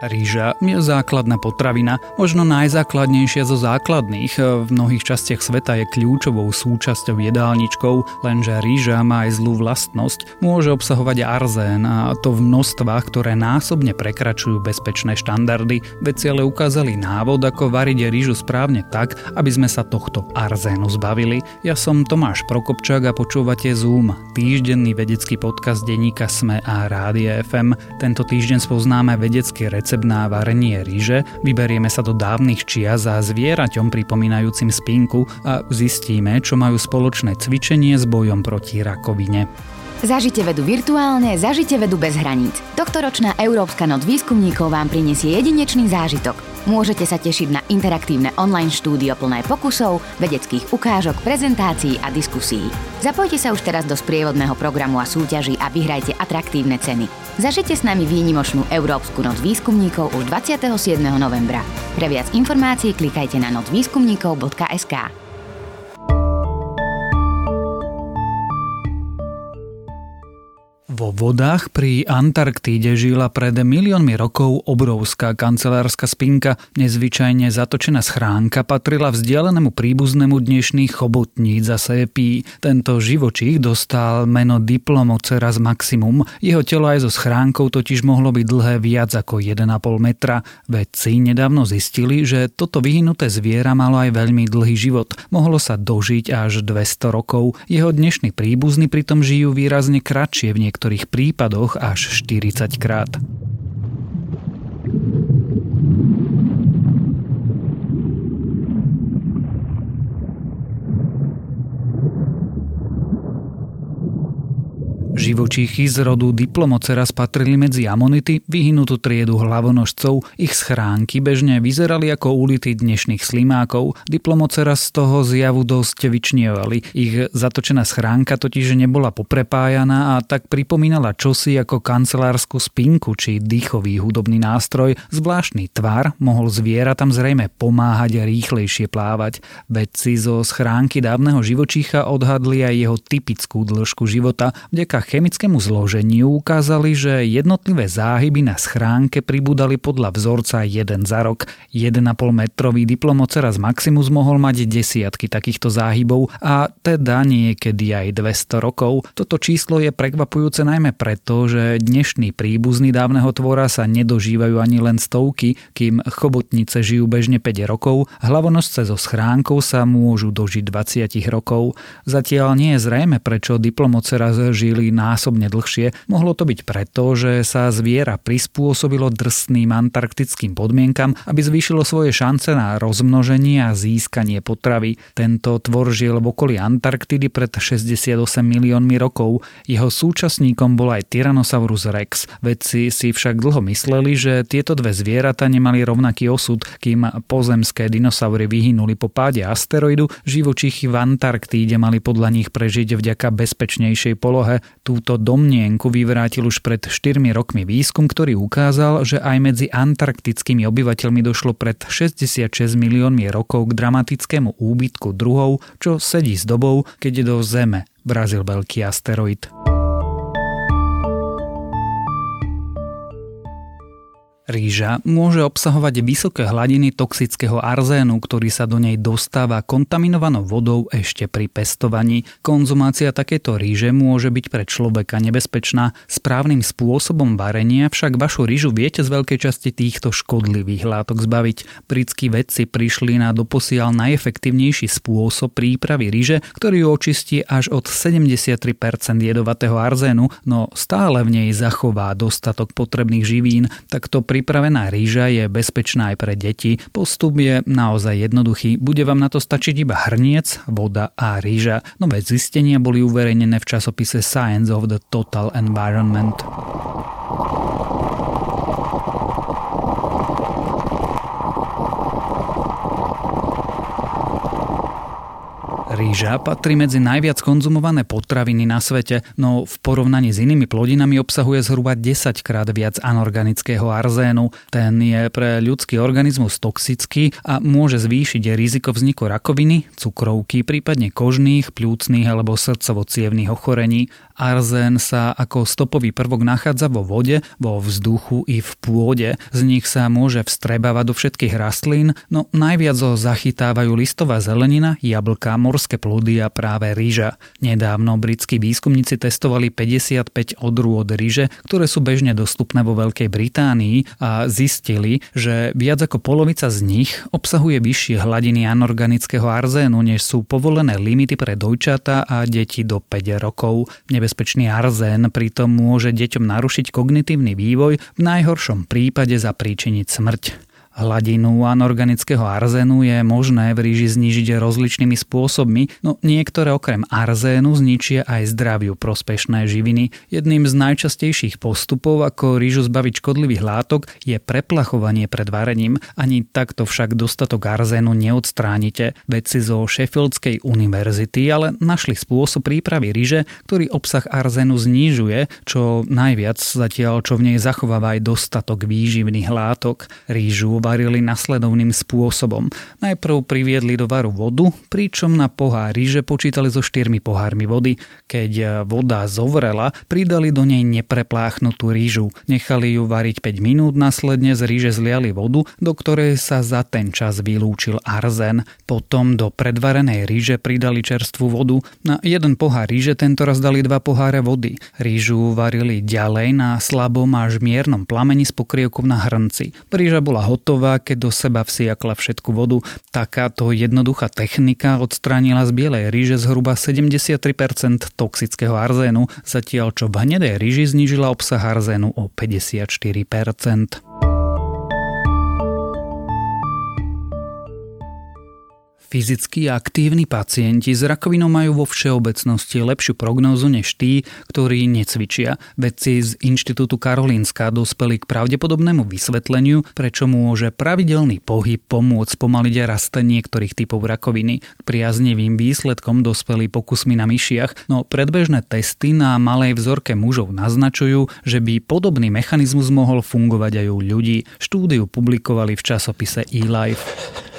Rýža je základná potravina, možno najzákladnejšia zo základných. V mnohých častiach sveta je kľúčovou súčasťou jedálničkou, lenže rýža má aj zlú vlastnosť. Môže obsahovať arzén a to v množstvách, ktoré násobne prekračujú bezpečné štandardy. Veci ale ukázali návod, ako variť rýžu správne tak, aby sme sa tohto arzénu zbavili. Ja som Tomáš Prokopčák a počúvate Zoom, týždenný vedecký podcast denníka Sme a Rádia FM. Tento týždeň spoznáme vedecký recept na varenie ríže, vyberieme sa do dávnych čias a zvieraťom pripomínajúcim spinku a zistíme, čo majú spoločné cvičenie s bojom proti rakovine. Zažite vedu virtuálne, zažite vedu bez hraníc. Tohtoročná Európska noc výskumníkov vám prinesie jedinečný zážitok. Môžete sa tešiť na interaktívne online štúdio plné pokusov, vedeckých ukážok, prezentácií a diskusí. Zapojte sa už teraz do sprievodného programu a súťaží a vyhrajte atraktívne ceny. Zažite s nami výnimočnú Európsku noc výskumníkov už 27. novembra. Pre viac informácií klikajte na nocvýskumníkov.sk. vodách pri Antarktíde žila pred miliónmi rokov obrovská kancelárska spinka. Nezvyčajne zatočená schránka patrila vzdialenému príbuznému dnešných chobotníc a sepí. Tento živočích dostal meno Diplomoceras maximum. Jeho telo aj so schránkou totiž mohlo byť dlhé viac ako 1,5 metra. Vedci nedávno zistili, že toto vyhnuté zviera malo aj veľmi dlhý život. Mohlo sa dožiť až 200 rokov. Jeho dnešní príbuzní pritom žijú výrazne kratšie v niektorých prípadoch až 40 krát. Živočíchy z rodu Diplomoceras patrili medzi amonity, vyhnutú triedu hlavonožcov. Ich schránky bežne vyzerali ako ulity dnešných slimákov. Diplomoceras z toho zjavu dosť vyčnievali. Ich zatočená schránka totiž nebola poprepájaná a tak pripomínala čosi ako kancelárskú spinku či dýchový hudobný nástroj. Zvláštny tvar mohol zviera tam zrejme pomáhať rýchlejšie plávať. Vedci zo schránky dávneho živočícha odhadli aj jeho typickú dĺžku života. Vďaka chemickému zloženiu ukázali, že jednotlivé záhyby na schránke pribúdali podľa vzorca jeden za rok. 1,5 metrový diplomoceras Maximus mohol mať desiatky takýchto záhybov a teda niekedy aj 200 rokov. Toto číslo je prekvapujúce najmä preto, že dnešní príbuzní dávneho tvora sa nedožívajú ani len stovky, kým chobotnice žijú bežne 5 rokov, hlavonosce so schránkou sa môžu dožiť 20 rokov. Zatiaľ nie je zrejme, prečo diplomoceras žili násobne dlhšie, mohlo to byť preto, že sa zviera prispôsobilo drsným antarktickým podmienkam, aby zvýšilo svoje šance na rozmnoženie a získanie potravy. Tento tvor žil v okolí Antarktidy pred 68 miliónmi rokov. Jeho súčasníkom bol aj Tyrannosaurus rex. Vedci si však dlho mysleli, že tieto dve zvieratá nemali rovnaký osud, kým pozemské dinosaury vyhynuli po páde asteroidu, živočichy v Antarktíde mali podľa nich prežiť vďaka bezpečnejšej polohe. Túto domnienku vyvrátil už pred 4 rokmi výskum, ktorý ukázal, že aj medzi antarktickými obyvateľmi došlo pred 66 miliónmi rokov k dramatickému úbytku druhov, čo sedí s dobou, keď do Zeme vrazil veľký asteroid. Ríža môže obsahovať vysoké hladiny toxického arzénu, ktorý sa do nej dostáva kontaminovanou vodou ešte pri pestovaní. Konzumácia takéto ríže môže byť pre človeka nebezpečná. Správnym spôsobom varenia však vašu rížu viete z veľkej časti týchto škodlivých látok zbaviť. Britskí vedci prišli na doposiaľ najefektívnejší spôsob prípravy ríže, ktorý očistí až od 73% jedovatého arzénu, no stále v nej zachová dostatok potrebných živín. Takto pri Pripravená rýža je bezpečná aj pre deti. Postup je naozaj jednoduchý. Bude vám na to stačiť iba hrniec, voda a rýža. Nové zistenia boli uverejnené v časopise Science of the Total Environment. Rýža patrí medzi najviac konzumované potraviny na svete, no v porovnaní s inými plodinami obsahuje zhruba 10 krát viac anorganického arzénu. Ten je pre ľudský organizmus toxický a môže zvýšiť riziko vzniku rakoviny, cukrovky, prípadne kožných, pľúcných alebo srdcovo ochorení. Arzén sa ako stopový prvok nachádza vo vode, vo vzduchu i v pôde. Z nich sa môže vstrebávať do všetkých rastlín, no najviac ho zachytávajú listová zelenina, jablka, morské plody a práve rýža. Nedávno britskí výskumníci testovali 55 odrôd rýže, ktoré sú bežne dostupné vo Veľkej Británii a zistili, že viac ako polovica z nich obsahuje vyššie hladiny anorganického arzénu, než sú povolené limity pre dojčata a deti do 5 rokov. Nebe nebezpečný arzén pritom môže deťom narušiť kognitívny vývoj, v najhoršom prípade zapríčiniť smrť. Hladinu anorganického arzénu je možné v ríži znížiť rozličnými spôsobmi, no niektoré okrem arzénu zničia aj zdraviu prospešné živiny. Jedným z najčastejších postupov, ako rížu zbaviť škodlivých látok, je preplachovanie pred varením. Ani takto však dostatok arzénu neodstránite. Vedci zo Sheffieldskej univerzity ale našli spôsob prípravy ríže, ktorý obsah arzénu znižuje, čo najviac zatiaľ, čo v nej zachováva aj dostatok výživných látok. Rížu varili nasledovným spôsobom. Najprv priviedli do varu vodu, pričom na pohár ríže počítali so štyrmi pohármi vody. Keď voda zovrela, pridali do nej neprepláchnutú rížu. Nechali ju variť 5 minút, následne z ríže zliali vodu, do ktorej sa za ten čas vylúčil arzen. Potom do predvarenej ríže pridali čerstvú vodu. Na jeden pohár ríže tento raz dali dva poháre vody. Rížu varili ďalej na slabom až miernom plameni s pokrievkom na hrnci. Ríža bola hotová hotová, keď do seba vsiakla všetku vodu. Takáto jednoduchá technika odstránila z bielej ríže zhruba 73% toxického arzénu, zatiaľ čo v hnedej ríži znížila obsah arzénu o 54%. Fyzicky aktívni pacienti s rakovinou majú vo všeobecnosti lepšiu prognózu než tí, ktorí necvičia. Vedci z Inštitútu Karolínska dospeli k pravdepodobnému vysvetleniu, prečo môže pravidelný pohyb pomôcť pomaliť rast niektorých typov rakoviny. K priaznivým výsledkom dospeli pokusmi na myšiach, no predbežné testy na malej vzorke mužov naznačujú, že by podobný mechanizmus mohol fungovať aj u ľudí. Štúdiu publikovali v časopise eLife.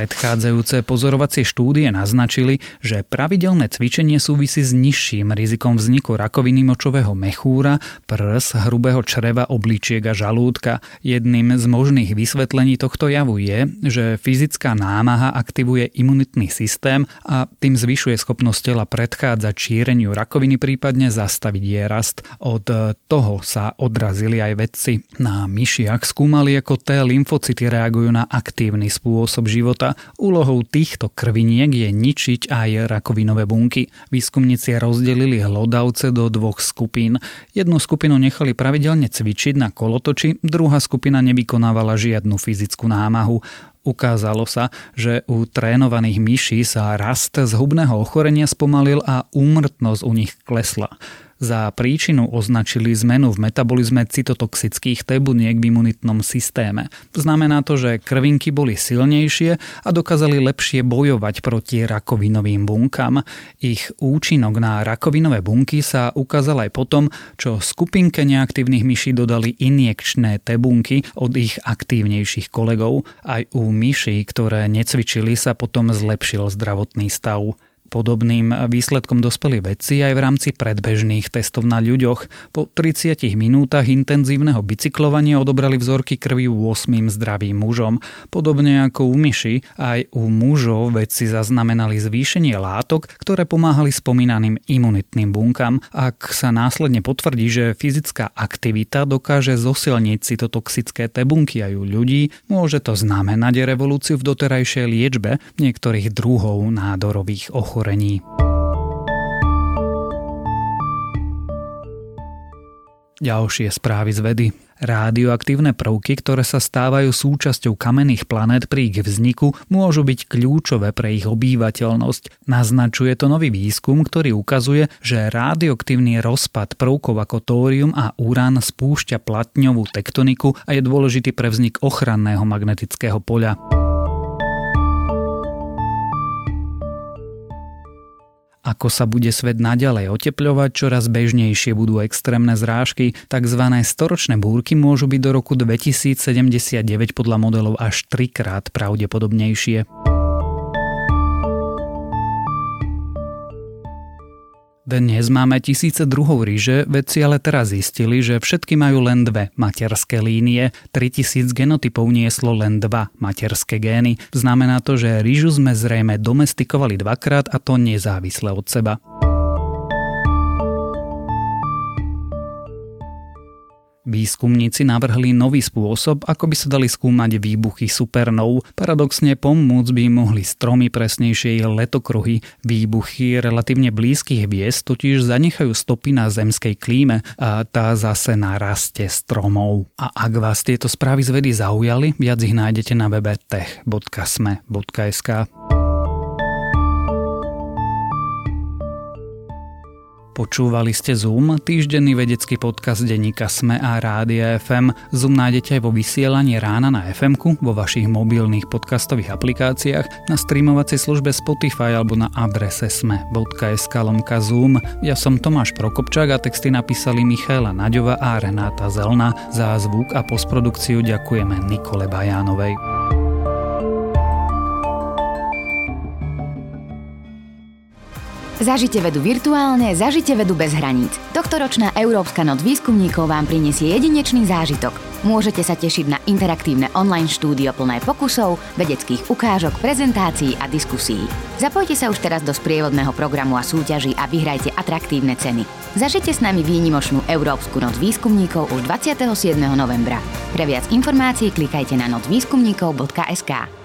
Predchádzajúce pozorovacie štúdie naznačili, že pravidelné cvičenie súvisí s nižším rizikom vzniku rakoviny močového mechúra, prs, hrubého čreva, obličiek a žalúdka. Jedným z možných vysvetlení tohto javu je, že fyzická námaha aktivuje imunitný systém a tým zvyšuje schopnosť tela predchádzať šíreniu rakoviny, prípadne zastaviť jej rast. Od toho sa odrazili aj vedci. Na myšiach skúmali, ako T lymfocyty reagujú na aktívny spôsob života Úlohou týchto krviniek je ničiť aj rakovinové bunky. Výskumníci rozdelili hlodavce do dvoch skupín. Jednu skupinu nechali pravidelne cvičiť na kolotoči, druhá skupina nevykonávala žiadnu fyzickú námahu. Ukázalo sa, že u trénovaných myší sa rast zhubného ochorenia spomalil a úmrtnosť u nich klesla. Za príčinu označili zmenu v metabolizme cytotoxických T buniek v imunitnom systéme. Znamená to, že krvinky boli silnejšie a dokázali lepšie bojovať proti rakovinovým bunkám. Ich účinok na rakovinové bunky sa ukázal aj potom, čo skupinke neaktívnych myší dodali injekčné T bunky od ich aktívnejších kolegov. Aj u myší, ktoré necvičili, sa potom zlepšil zdravotný stav. Podobným výsledkom dospeli vedci aj v rámci predbežných testov na ľuďoch. Po 30 minútach intenzívneho bicyklovania odobrali vzorky krvi u 8 zdravým mužom. Podobne ako u myši, aj u mužov vedci zaznamenali zvýšenie látok, ktoré pomáhali spomínaným imunitným bunkám. Ak sa následne potvrdí, že fyzická aktivita dokáže zosilniť cytotoxické T bunky aj u ľudí, môže to znamenať revolúciu v doterajšej liečbe niektorých druhov nádorových ochorení ochorení. Ďalšie správy z vedy. Rádioaktívne prvky, ktoré sa stávajú súčasťou kamenných planét pri ich vzniku, môžu byť kľúčové pre ich obývateľnosť. Naznačuje to nový výskum, ktorý ukazuje, že rádioaktívny rozpad prvkov ako tórium a urán spúšťa platňovú tektoniku a je dôležitý pre vznik ochranného magnetického poľa. Ako sa bude svet naďalej otepľovať, čoraz bežnejšie budú extrémne zrážky, tzv. storočné búrky môžu byť do roku 2079 podľa modelov až trikrát pravdepodobnejšie. Dnes máme tisíce druhov ríže, vedci ale teraz zistili, že všetky majú len dve materské línie. 3000 genotypov nieslo len dva materské gény. Znamená to, že rížu sme zrejme domestikovali dvakrát a to nezávisle od seba. Výskumníci navrhli nový spôsob, ako by sa dali skúmať výbuchy supernov. Paradoxne pomôcť by mohli stromy presnejšie letokruhy. Výbuchy relatívne blízkych hviezd totiž zanechajú stopy na zemskej klíme a tá zase na raste stromov. A ak vás tieto správy z vedy zaujali, viac ich nájdete na webe tech.sme.sk. Počúvali ste Zoom, týždenný vedecký podcast denníka Sme a Rádia FM. Zoom nájdete aj vo vysielaní rána na fm vo vašich mobilných podcastových aplikáciách, na streamovacej službe Spotify alebo na adrese sme.sk lomka Zoom. Ja som Tomáš Prokopčák a texty napísali Michaela Naďova a Renáta Zelna. Za zvuk a postprodukciu ďakujeme Nikole Bajánovej. Zažite vedu virtuálne, zažite vedu bez hraníc. Tohtoročná Európska noc výskumníkov vám prinesie jedinečný zážitok. Môžete sa tešiť na interaktívne online štúdio plné pokusov, vedeckých ukážok, prezentácií a diskusí. Zapojte sa už teraz do sprievodného programu a súťaží a vyhrajte atraktívne ceny. Zažite s nami výnimočnú Európsku noc výskumníkov už 27. novembra. Pre viac informácií klikajte na nocvýskumníkov.sk.